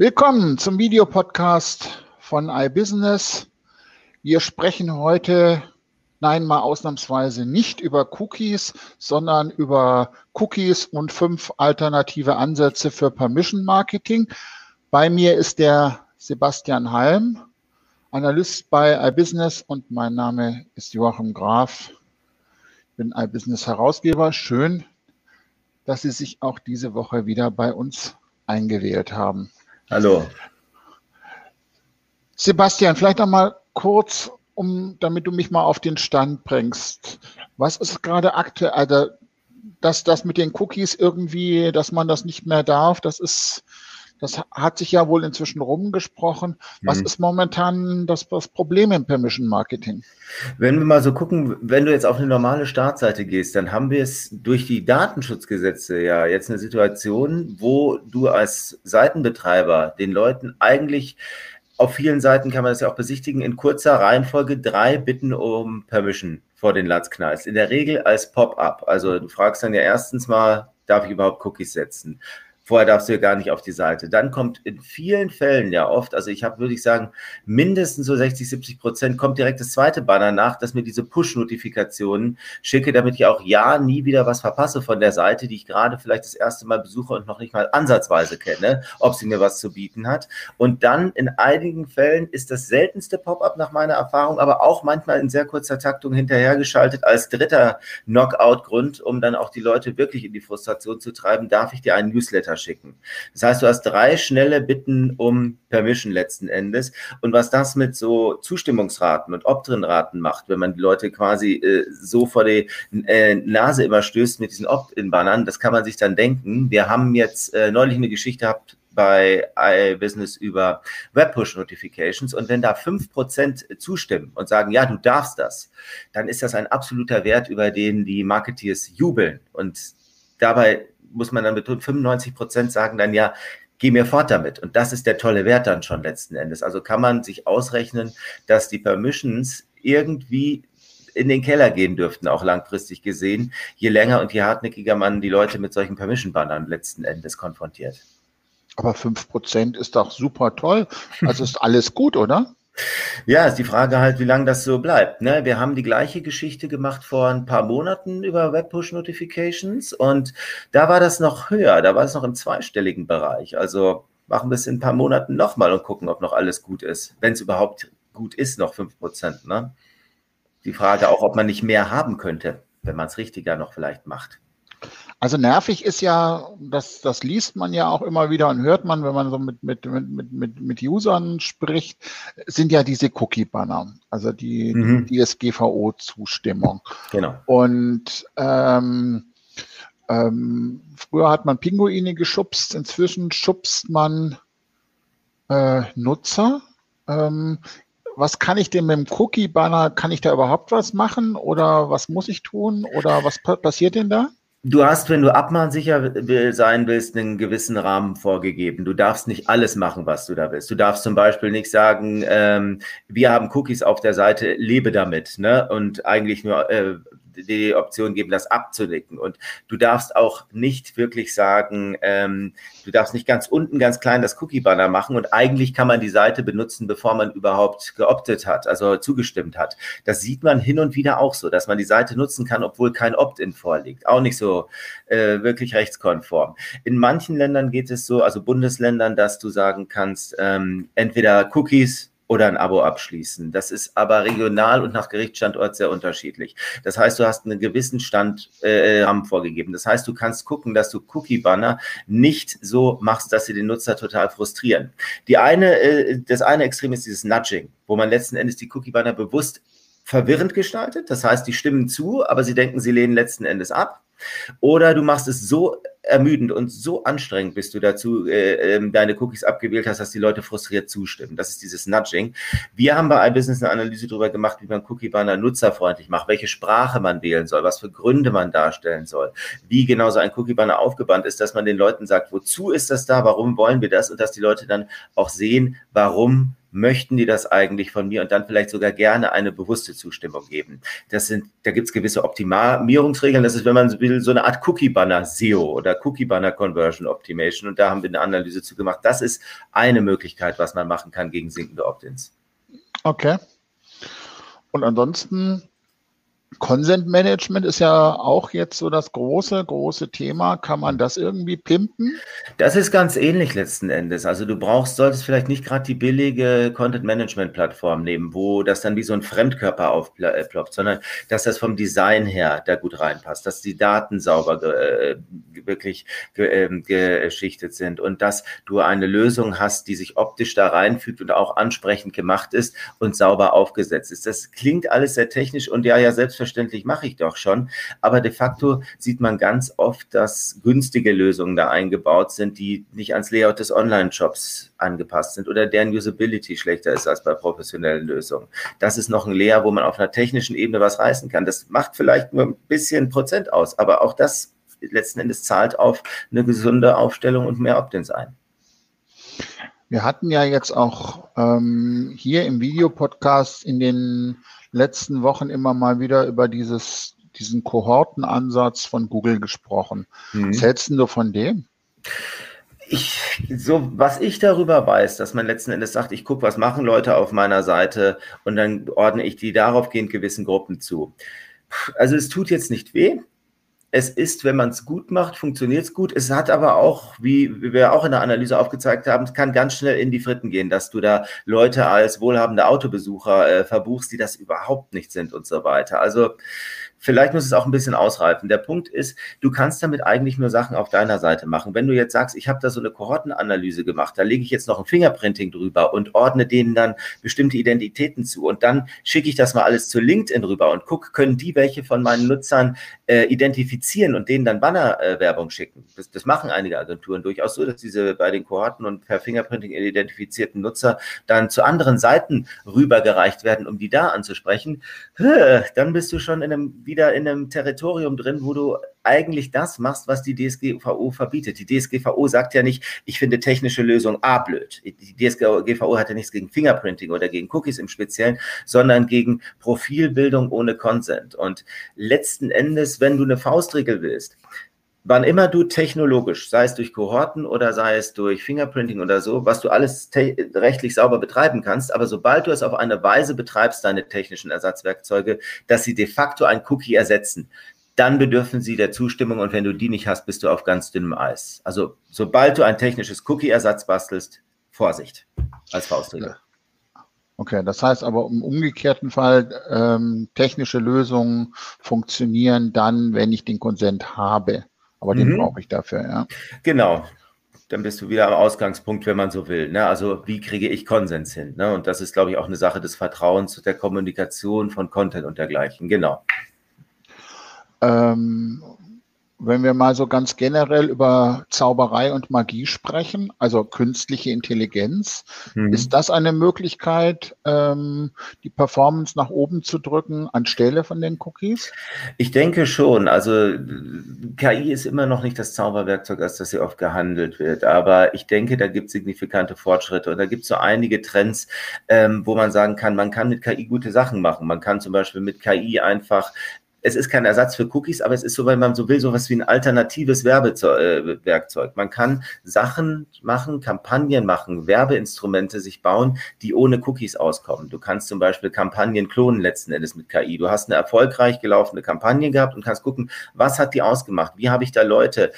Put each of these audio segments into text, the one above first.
Willkommen zum Videopodcast von iBusiness. Wir sprechen heute, nein, mal ausnahmsweise nicht über Cookies, sondern über Cookies und fünf alternative Ansätze für Permission Marketing. Bei mir ist der Sebastian Halm, Analyst bei iBusiness und mein Name ist Joachim Graf. Ich bin iBusiness Herausgeber. Schön, dass Sie sich auch diese Woche wieder bei uns eingewählt haben. Hallo. Sebastian, vielleicht noch mal kurz, um, damit du mich mal auf den Stand bringst. Was ist gerade aktuell, also, dass das mit den Cookies irgendwie, dass man das nicht mehr darf, das ist, das hat sich ja wohl inzwischen rumgesprochen. Was mhm. ist momentan das, das, Problem im Permission Marketing? Wenn wir mal so gucken, wenn du jetzt auf eine normale Startseite gehst, dann haben wir es durch die Datenschutzgesetze ja jetzt eine Situation, wo du als Seitenbetreiber den Leuten eigentlich auf vielen Seiten kann man das ja auch besichtigen, in kurzer Reihenfolge drei Bitten um Permission vor den Latz knallst. In der Regel als Pop-up. Also du fragst dann ja erstens mal, darf ich überhaupt Cookies setzen? Vorher darfst du ja gar nicht auf die Seite. Dann kommt in vielen Fällen ja oft, also ich habe, würde ich sagen, mindestens so 60, 70 Prozent, kommt direkt das zweite Banner nach, dass mir diese Push-Notifikationen schicke, damit ich auch ja nie wieder was verpasse von der Seite, die ich gerade vielleicht das erste Mal besuche und noch nicht mal ansatzweise kenne, ob sie mir was zu bieten hat. Und dann in einigen Fällen ist das seltenste Pop-up nach meiner Erfahrung, aber auch manchmal in sehr kurzer Taktung hinterhergeschaltet als dritter Knockout-Grund, um dann auch die Leute wirklich in die Frustration zu treiben, darf ich dir einen Newsletter schicken. Das heißt, du hast drei schnelle Bitten um Permission letzten Endes. Und was das mit so Zustimmungsraten und Opt-in-Raten macht, wenn man die Leute quasi äh, so vor die äh, Nase immer stößt mit diesen Opt-in-Bannern, das kann man sich dann denken. Wir haben jetzt äh, neulich eine Geschichte gehabt, bei iBusiness über Web-Push-Notifications. Und wenn da fünf Prozent zustimmen und sagen, ja, du darfst das, dann ist das ein absoluter Wert, über den die Marketeers jubeln. Und dabei muss man dann mit 95 Prozent sagen dann ja, geh mir fort damit. Und das ist der tolle Wert dann schon letzten Endes. Also kann man sich ausrechnen, dass die Permissions irgendwie in den Keller gehen dürften, auch langfristig gesehen, je länger und je hartnäckiger man die Leute mit solchen Permission-Bannern letzten Endes konfrontiert. Aber 5% ist doch super toll. Also ist alles gut, oder? Ja, ist die Frage halt, wie lange das so bleibt. Ne? Wir haben die gleiche Geschichte gemacht vor ein paar Monaten über Web-Push-Notifications und da war das noch höher, da war es noch im zweistelligen Bereich. Also machen wir es in ein paar Monaten nochmal und gucken, ob noch alles gut ist. Wenn es überhaupt gut ist, noch 5%. Ne? Die Frage auch, ob man nicht mehr haben könnte, wenn man es richtiger noch vielleicht macht. Also nervig ist ja, das, das liest man ja auch immer wieder und hört man, wenn man so mit, mit, mit, mit, mit Usern spricht, sind ja diese Cookie-Banner, also die, mhm. die DSGVO-Zustimmung. Genau. Und ähm, ähm, früher hat man Pinguine geschubst, inzwischen schubst man äh, Nutzer. Ähm, was kann ich denn mit dem Cookie-Banner, kann ich da überhaupt was machen oder was muss ich tun oder was passiert denn da? Du hast, wenn du abmahnsicher sein willst, einen gewissen Rahmen vorgegeben. Du darfst nicht alles machen, was du da willst. Du darfst zum Beispiel nicht sagen, ähm, wir haben Cookies auf der Seite, lebe damit, ne? Und eigentlich nur äh, die Option geben, das abzunicken. Und du darfst auch nicht wirklich sagen, ähm, du darfst nicht ganz unten ganz klein das Cookie-Banner machen und eigentlich kann man die Seite benutzen, bevor man überhaupt geoptet hat, also zugestimmt hat. Das sieht man hin und wieder auch so, dass man die Seite nutzen kann, obwohl kein Opt-in vorliegt. Auch nicht so äh, wirklich rechtskonform. In manchen Ländern geht es so, also Bundesländern, dass du sagen kannst, ähm, entweder Cookies oder ein Abo abschließen. Das ist aber regional und nach Gerichtsstandort sehr unterschiedlich. Das heißt, du hast einen gewissen Stand äh, Rahmen vorgegeben. Das heißt, du kannst gucken, dass du Cookie-Banner nicht so machst, dass sie den Nutzer total frustrieren. Die eine, äh, das eine Extrem ist dieses Nudging, wo man letzten Endes die Cookie-Banner bewusst verwirrend gestaltet. Das heißt, die stimmen zu, aber sie denken, sie lehnen letzten Endes ab. Oder du machst es so ermüdend und so anstrengend, bis du dazu äh, ähm, deine Cookies abgewählt hast, dass die Leute frustriert zustimmen. Das ist dieses Nudging. Wir haben bei iBusiness eine Analyse darüber gemacht, wie man Cookie-Banner nutzerfreundlich macht, welche Sprache man wählen soll, was für Gründe man darstellen soll, wie genau so ein Cookie-Banner aufgebannt ist, dass man den Leuten sagt, wozu ist das da, warum wollen wir das und dass die Leute dann auch sehen, warum möchten die das eigentlich von mir und dann vielleicht sogar gerne eine bewusste Zustimmung geben. Das sind, da gibt es gewisse Optimierungsregeln. Das ist, wenn man so will, so eine Art Cookie-Banner-SEO oder Cookie-Banner-Conversion Optimation. Und da haben wir eine Analyse zu gemacht. Das ist eine Möglichkeit, was man machen kann gegen sinkende Opt-ins. Okay. Und ansonsten Consent Management ist ja auch jetzt so das große, große Thema. Kann man das irgendwie pimpen? Das ist ganz ähnlich letzten Endes. Also du brauchst, solltest vielleicht nicht gerade die billige Content Management Plattform nehmen, wo das dann wie so ein Fremdkörper aufploppt, sondern dass das vom Design her da gut reinpasst, dass die Daten sauber äh, wirklich äh, geschichtet sind und dass du eine Lösung hast, die sich optisch da reinfügt und auch ansprechend gemacht ist und sauber aufgesetzt ist. Das klingt alles sehr technisch und ja, ja, selbst selbstverständlich mache ich doch schon. Aber de facto sieht man ganz oft, dass günstige Lösungen da eingebaut sind, die nicht ans Layout des Online-Shops angepasst sind oder deren Usability schlechter ist als bei professionellen Lösungen. Das ist noch ein Layer, wo man auf einer technischen Ebene was reißen kann. Das macht vielleicht nur ein bisschen Prozent aus, aber auch das letzten Endes zahlt auf eine gesunde Aufstellung und mehr Opt-ins ein. Wir hatten ja jetzt auch ähm, hier im Videopodcast in den letzten Wochen immer mal wieder über dieses, diesen Kohortenansatz von Google gesprochen. Mhm. Was hältst du von dem? Ich, so, was ich darüber weiß, dass man letzten Endes sagt, ich gucke, was machen Leute auf meiner Seite und dann ordne ich die daraufgehend gewissen Gruppen zu. Also es tut jetzt nicht weh, es ist, wenn man es gut macht, funktioniert es gut. Es hat aber auch, wie, wir auch in der Analyse aufgezeigt haben, es kann ganz schnell in die Fritten gehen, dass du da Leute als wohlhabende Autobesucher äh, verbuchst, die das überhaupt nicht sind und so weiter. Also Vielleicht muss es auch ein bisschen ausreifen. Der Punkt ist, du kannst damit eigentlich nur Sachen auf deiner Seite machen. Wenn du jetzt sagst, ich habe da so eine Kohortenanalyse gemacht, da lege ich jetzt noch ein Fingerprinting drüber und ordne denen dann bestimmte Identitäten zu und dann schicke ich das mal alles zu LinkedIn rüber und guck, können die welche von meinen Nutzern äh, identifizieren und denen dann Bannerwerbung äh, schicken. Das, das machen einige Agenturen durchaus so, dass diese bei den Kohorten und per Fingerprinting identifizierten Nutzer dann zu anderen Seiten rübergereicht werden, um die da anzusprechen. Dann bist du schon in einem wieder in einem Territorium drin, wo du eigentlich das machst, was die DSGVO verbietet. Die DSGVO sagt ja nicht, ich finde technische Lösung A blöd. Die DSGVO hat ja nichts gegen Fingerprinting oder gegen Cookies im Speziellen, sondern gegen Profilbildung ohne Consent. Und letzten Endes, wenn du eine Faustregel willst, wann immer du technologisch, sei es durch Kohorten oder sei es durch Fingerprinting oder so, was du alles rechtlich sauber betreiben kannst, aber sobald du es auf eine Weise betreibst, deine technischen Ersatzwerkzeuge, dass sie de facto ein Cookie ersetzen, dann bedürfen sie der Zustimmung und wenn du die nicht hast, bist du auf ganz dünnem Eis. Also sobald du ein technisches Cookie-Ersatz bastelst, Vorsicht als Faustregel. Okay, das heißt aber im umgekehrten Fall, ähm, technische Lösungen funktionieren dann, wenn ich den Konsent habe. Aber den mhm. brauche ich dafür, ja. Genau. Dann bist du wieder am Ausgangspunkt, wenn man so will. Ne? Also wie kriege ich Konsens hin? Ne? Und das ist, glaube ich, auch eine Sache des Vertrauens, der Kommunikation von Content und dergleichen. Genau. Ähm, wenn wir mal so ganz generell über Zauberei und Magie sprechen, also künstliche Intelligenz, mhm. ist das eine Möglichkeit, ähm, die Performance nach oben zu drücken anstelle von den Cookies? Ich denke schon. Also KI ist immer noch nicht das Zauberwerkzeug, als das sie oft gehandelt wird. Aber ich denke, da gibt es signifikante Fortschritte und da gibt es so einige Trends, ähm, wo man sagen kann, man kann mit KI gute Sachen machen. Man kann zum Beispiel mit KI einfach es ist kein Ersatz für Cookies, aber es ist so, wenn man so will, so was wie ein alternatives Werbewerkzeug. Man kann Sachen machen, Kampagnen machen, Werbeinstrumente sich bauen, die ohne Cookies auskommen. Du kannst zum Beispiel Kampagnen klonen letzten Endes mit KI. Du hast eine erfolgreich gelaufene Kampagne gehabt und kannst gucken, was hat die ausgemacht? Wie habe ich da Leute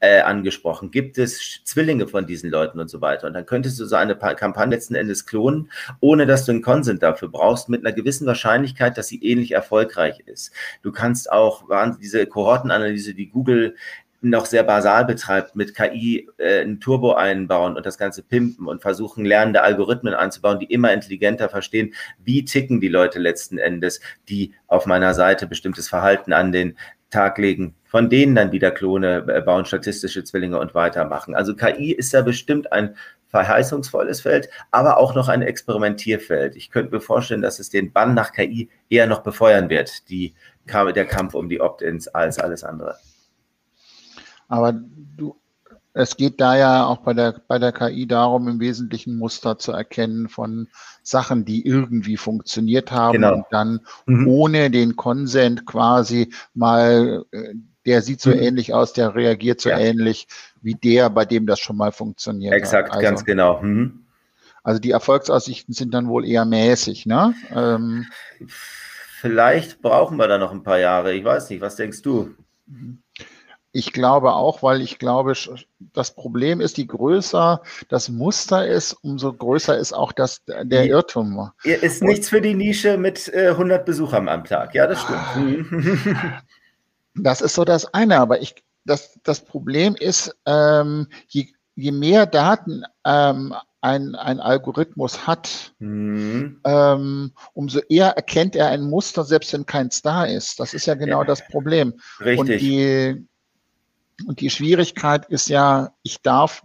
äh, angesprochen. Gibt es Zwillinge von diesen Leuten und so weiter? Und dann könntest du so eine Kampagne letzten Endes klonen, ohne dass du einen Consent dafür brauchst, mit einer gewissen Wahrscheinlichkeit, dass sie ähnlich erfolgreich ist. Du kannst auch diese Kohortenanalyse, die Google noch sehr basal betreibt, mit KI äh, ein Turbo einbauen und das Ganze pimpen und versuchen, lernende Algorithmen einzubauen, die immer intelligenter verstehen, wie ticken die Leute letzten Endes, die auf meiner Seite bestimmtes Verhalten an den Tag legen, von denen dann wieder Klone äh, bauen, statistische Zwillinge und weitermachen. Also KI ist da bestimmt ein verheißungsvolles Feld, aber auch noch ein Experimentierfeld. Ich könnte mir vorstellen, dass es den Bann nach KI eher noch befeuern wird, die, der Kampf um die Opt-ins, als alles andere. Aber du, Es geht da ja auch bei der, bei der KI darum, im Wesentlichen Muster zu erkennen von Sachen, die irgendwie funktioniert haben genau. und dann mhm. ohne den Konsent quasi mal, äh, der sieht so mhm. ähnlich aus, der reagiert so ja. ähnlich wie der, bei dem das schon mal funktioniert Exakt, hat. Also, ganz genau. Mhm. Also die Erfolgsaussichten sind dann wohl eher mäßig, ne? Ähm, Vielleicht brauchen wir da noch ein paar Jahre. Ich weiß nicht, was denkst du? Mhm. Ich glaube auch, weil ich glaube, das Problem ist, je größer das Muster ist, umso größer ist auch das, der Irrtum. Ist nichts für die Nische mit äh, 100 Besuchern am Tag. Ja, das stimmt. das ist so das eine. Aber ich, das, das Problem ist, ähm, je, je mehr Daten ähm, ein, ein Algorithmus hat, mhm. ähm, umso eher erkennt er ein Muster, selbst wenn keins da ist. Das ist ja genau ja. das Problem. Richtig. Und die, und die Schwierigkeit ist ja, ich darf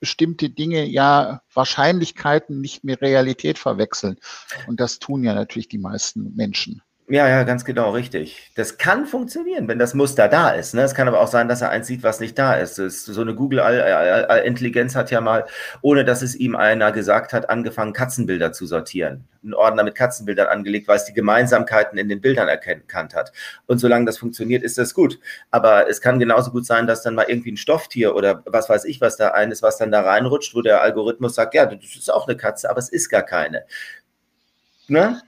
bestimmte Dinge ja Wahrscheinlichkeiten nicht mit Realität verwechseln. Und das tun ja natürlich die meisten Menschen. Ja, ja, ganz genau, richtig. Das kann funktionieren, wenn das Muster da ist. Ne? Es kann aber auch sein, dass er eins sieht, was nicht da ist. ist so eine Google-Intelligenz hat ja mal, ohne dass es ihm einer gesagt hat, angefangen, Katzenbilder zu sortieren. Einen Ordner mit Katzenbildern angelegt, weil es die Gemeinsamkeiten in den Bildern erkannt hat. Und solange das funktioniert, ist das gut. Aber es kann genauso gut sein, dass dann mal irgendwie ein Stofftier oder was weiß ich, was da ein ist, was dann da reinrutscht, wo der Algorithmus sagt, ja, das ist auch eine Katze, aber es ist gar keine. Ne?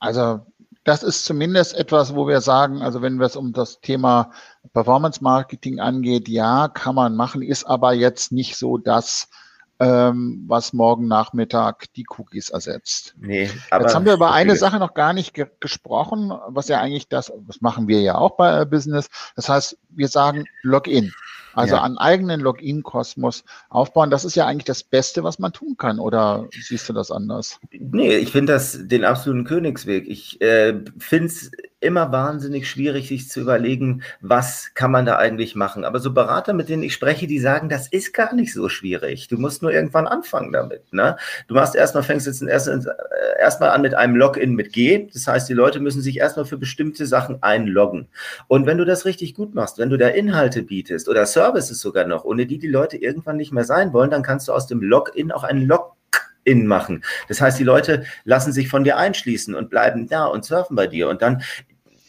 Also das ist zumindest etwas, wo wir sagen, also wenn es um das Thema Performance Marketing angeht, ja, kann man machen, ist aber jetzt nicht so das, ähm, was morgen Nachmittag die Cookies ersetzt. Nee, aber Jetzt haben wir über eine Sache noch gar nicht ge gesprochen, was ja eigentlich das, das machen wir ja auch bei Business. Das heißt, wir sagen Login. Also ja. einen eigenen Login-Kosmos aufbauen, das ist ja eigentlich das Beste, was man tun kann. Oder siehst du das anders? Nee, ich finde das den absoluten Königsweg. Ich äh, finde es immer wahnsinnig schwierig, sich zu überlegen, was kann man da eigentlich machen. Aber so Berater, mit denen ich spreche, die sagen, das ist gar nicht so schwierig. Du musst nur irgendwann anfangen damit. Ne? Du machst erstmal, fängst jetzt erstmal äh, erst an mit einem Login mit G. Das heißt, die Leute müssen sich erstmal für bestimmte Sachen einloggen. Und wenn du das richtig gut machst, wenn du da Inhalte bietest oder Services sogar noch, ohne die die Leute irgendwann nicht mehr sein wollen, dann kannst du aus dem Login auch einen Log in machen. Das heißt, die Leute lassen sich von dir einschließen und bleiben da und surfen bei dir. Und dann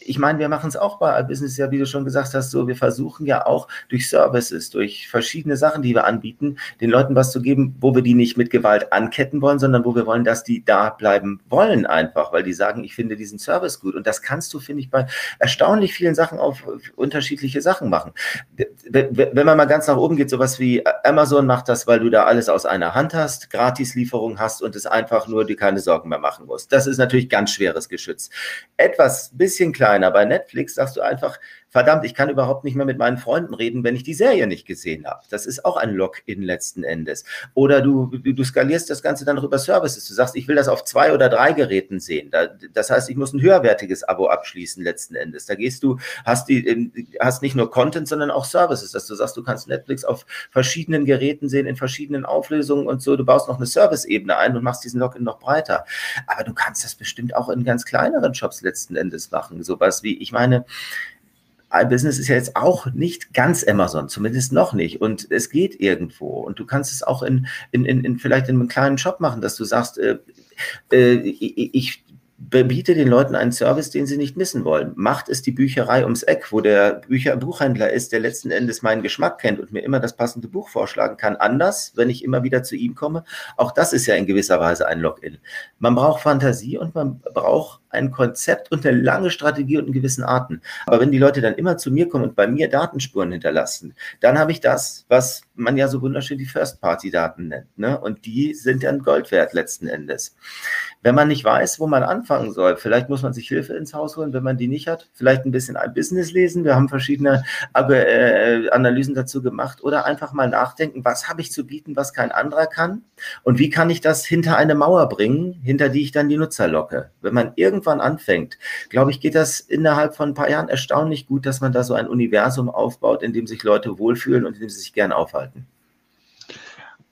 ich meine, wir machen es auch bei Business ja, wie du schon gesagt hast, so, wir versuchen ja auch durch Services, durch verschiedene Sachen, die wir anbieten, den Leuten was zu geben, wo wir die nicht mit Gewalt anketten wollen, sondern wo wir wollen, dass die da bleiben wollen einfach, weil die sagen, ich finde diesen Service gut. Und das kannst du, finde ich, bei erstaunlich vielen Sachen auf unterschiedliche Sachen machen. Wenn man mal ganz nach oben geht, sowas wie Amazon macht das, weil du da alles aus einer Hand hast, Gratislieferung hast und es einfach nur dir keine Sorgen mehr machen musst. Das ist natürlich ganz schweres Geschütz. Etwas bisschen kleiner kleiner. Bei Netflix sagst du einfach, verdammt, ich kann überhaupt nicht mehr mit meinen Freunden reden, wenn ich die Serie nicht gesehen habe. Das ist auch ein Login letzten Endes. Oder du, du, skalierst das Ganze dann noch über Services. Du sagst, ich will das auf zwei oder drei Geräten sehen. Da, das heißt, ich muss ein höherwertiges Abo abschließen letzten Endes. Da gehst du, hast die, hast nicht nur Content, sondern auch Services, dass du sagst, du kannst Netflix auf verschiedenen Geräten sehen, in verschiedenen Auflösungen und so. Du baust noch eine Service-Ebene ein und machst diesen Login noch breiter. Aber du kannst das bestimmt auch in ganz kleineren Shops letzten Endes machen. Sowas wie, ich meine, iBusiness ist ja jetzt auch nicht ganz Amazon, zumindest noch nicht. Und es geht irgendwo. Und du kannst es auch in, in, in, in vielleicht in einem kleinen Shop machen, dass du sagst, äh, äh, ich, biete den Leuten einen Service, den sie nicht missen wollen. Macht es die Bücherei ums Eck, wo der Bücher Buchhändler ist, der letzten Endes meinen Geschmack kennt und mir immer das passende Buch vorschlagen kann, anders, wenn ich immer wieder zu ihm komme. Auch das ist ja in gewisser Weise ein Login. Man braucht Fantasie und man braucht ein Konzept und eine lange Strategie und einen gewissen Arten. Aber wenn die Leute dann immer zu mir kommen und bei mir Datenspuren hinterlassen, dann habe ich das, was man ja so wunderschön die First-Party-Daten nennt. Ne? Und die sind dann Gold wert letzten Endes. Wenn man nicht weiß, wo man anfangen soll, vielleicht muss man sich Hilfe ins Haus holen, wenn man die nicht hat. Vielleicht ein bisschen ein Business lesen. Wir haben verschiedene äh, Analysen dazu gemacht. Oder einfach mal nachdenken, was habe ich zu bieten, was kein anderer kann? Und wie kann ich das hinter eine Mauer bringen, hinter die ich dann die Nutzer locke? Wenn man irgendwann anfängt, glaube ich, geht das innerhalb von ein paar Jahren erstaunlich gut, dass man da so ein Universum aufbaut, in dem sich Leute wohlfühlen und in dem sie sich gern aufhalten.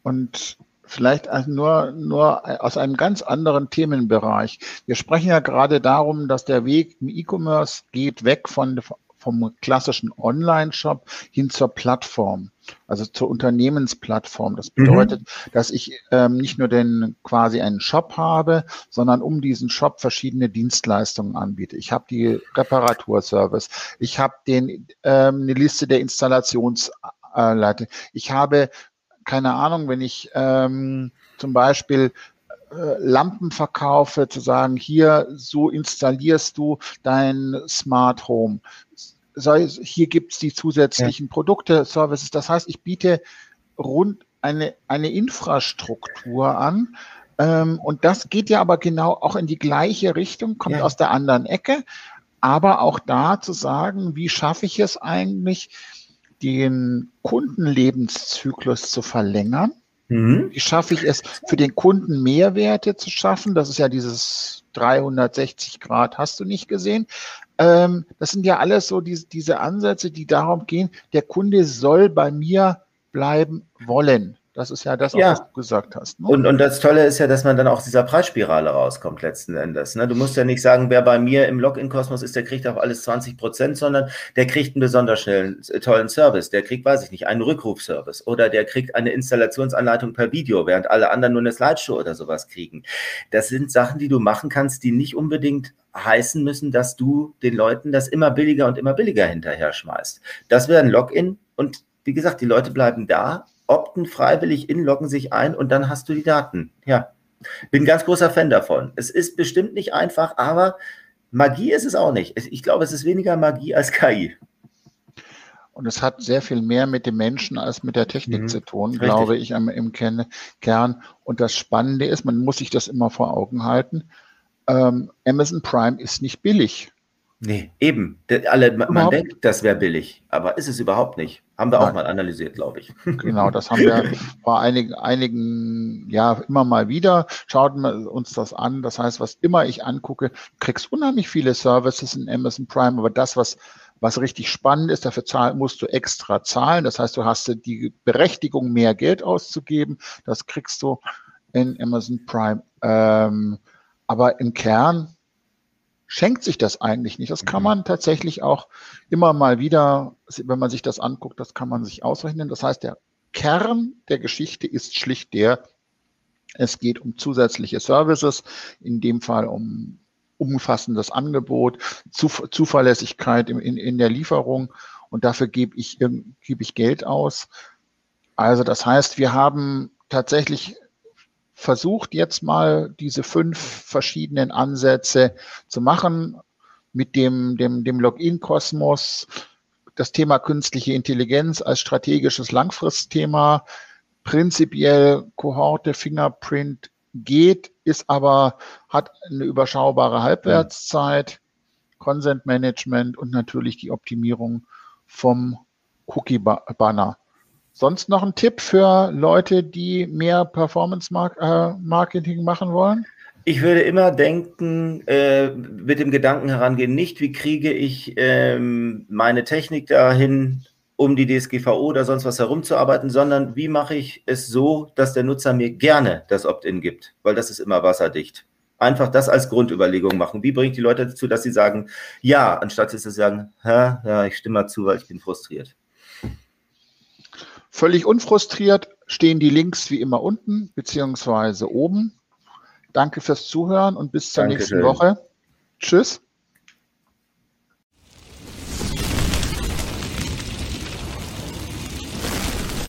Und vielleicht nur, nur aus einem ganz anderen Themenbereich. Wir sprechen ja gerade darum, dass der Weg im E-Commerce geht weg von, vom klassischen Online-Shop hin zur Plattform, also zur Unternehmensplattform. Das mhm. bedeutet, mhm. dass ich ähm, nicht nur den quasi einen Shop habe, sondern um diesen Shop verschiedene Dienstleistungen anbiete. Ich habe die Reparaturservice, ich habe den ähm, eine Liste der Installationsleiter, ich habe keine Ahnung, wenn ich ähm, zum Beispiel äh, Lampen verkaufe, zu sagen, hier, so installierst du dein Smart Home. Hier gibt es die zusätzlichen ja. Produkte, Services. Das heißt, ich biete rund eine, eine Infrastruktur an. Ähm, und das geht ja aber genau auch in die gleiche Richtung, kommt ja. aus der anderen Ecke. Aber auch da zu sagen, wie schaffe ich es eigentlich, den Kundenlebenszyklus zu verlängern? Mhm. Wie schaffe ich es, für den Kunden Mehrwerte zu schaffen? Das ist ja dieses 360 Grad, hast du nicht gesehen. Ähm, das sind ja alles so diese, diese Ansätze, die darum gehen, der Kunde soll bei mir bleiben wollen. Das ist ja das, ja. was du gesagt hast. Ne? Und, und das Tolle ist ja, dass man dann auch aus dieser Preisspirale rauskommt letzten Endes. Ne? Du musst ja nicht sagen, wer bei mir im Login-Kosmos ist, der kriegt auch alles 20 Prozent, sondern der kriegt einen besonders schnellen, äh, tollen Service. Der kriegt, weiß ich nicht, einen Rückrufservice oder der kriegt eine Installationsanleitung per Video, während alle anderen nur eine Slideshow oder sowas kriegen. Das sind Sachen, die du machen kannst, die nicht unbedingt heißen müssen, dass du den Leuten das immer billiger und immer billiger hinterher schmeißt. Das wäre ein Login und wie gesagt, die Leute bleiben da opten freiwillig in, loggen sich ein und dann hast du die Daten. Ja, bin ganz großer Fan davon. Es ist bestimmt nicht einfach, aber Magie ist es auch nicht. Ich glaube, es ist weniger Magie als KI. Und es hat sehr viel mehr mit dem Menschen als mit der Technik mhm, zu tun, richtig. glaube ich, im, im Kern. Und das Spannende ist, man muss sich das immer vor Augen halten. Ähm, Amazon Prime ist nicht billig. Nee, eben. Alle, man denkt, das wäre billig, aber ist es überhaupt nicht. Haben wir Nein. auch mal analysiert, glaube ich. Genau, das haben wir vor einigen, einigen, ja, immer mal wieder. Schaut uns das an. Das heißt, was immer ich angucke, kriegst unheimlich viele Services in Amazon Prime, aber das, was, was richtig spannend ist, dafür zahl, musst du extra zahlen. Das heißt, du hast die Berechtigung, mehr Geld auszugeben. Das kriegst du in Amazon Prime. Ähm, aber im Kern schenkt sich das eigentlich nicht. Das kann mhm. man tatsächlich auch immer mal wieder, wenn man sich das anguckt, das kann man sich ausrechnen. Das heißt, der Kern der Geschichte ist schlicht der, es geht um zusätzliche Services, in dem Fall um umfassendes Angebot, Zuverlässigkeit in, in, in der Lieferung und dafür gebe ich, gebe ich Geld aus. Also das heißt, wir haben tatsächlich versucht jetzt mal diese fünf verschiedenen Ansätze zu machen mit dem, dem, dem Login-Kosmos, das Thema künstliche Intelligenz als strategisches Langfristthema, prinzipiell Kohorte, Fingerprint geht, ist aber, hat eine überschaubare Halbwertszeit, Consent Management und natürlich die Optimierung vom Cookie-Banner. Sonst noch ein Tipp für Leute, die mehr Performance-Marketing äh, machen wollen? Ich würde immer denken, äh, mit dem Gedanken herangehen, nicht wie kriege ich ähm, meine Technik dahin, um die DSGVO oder sonst was herumzuarbeiten, sondern wie mache ich es so, dass der Nutzer mir gerne das Opt-in gibt, weil das ist immer wasserdicht. Einfach das als Grundüberlegung machen. Wie bringe ich die Leute dazu, dass sie sagen, ja, anstatt dass sie sagen, ja, ich stimme mal zu, weil ich bin frustriert. Völlig unfrustriert stehen die Links wie immer unten beziehungsweise oben. Danke fürs Zuhören und bis zur Dankeschön. nächsten Woche. Tschüss.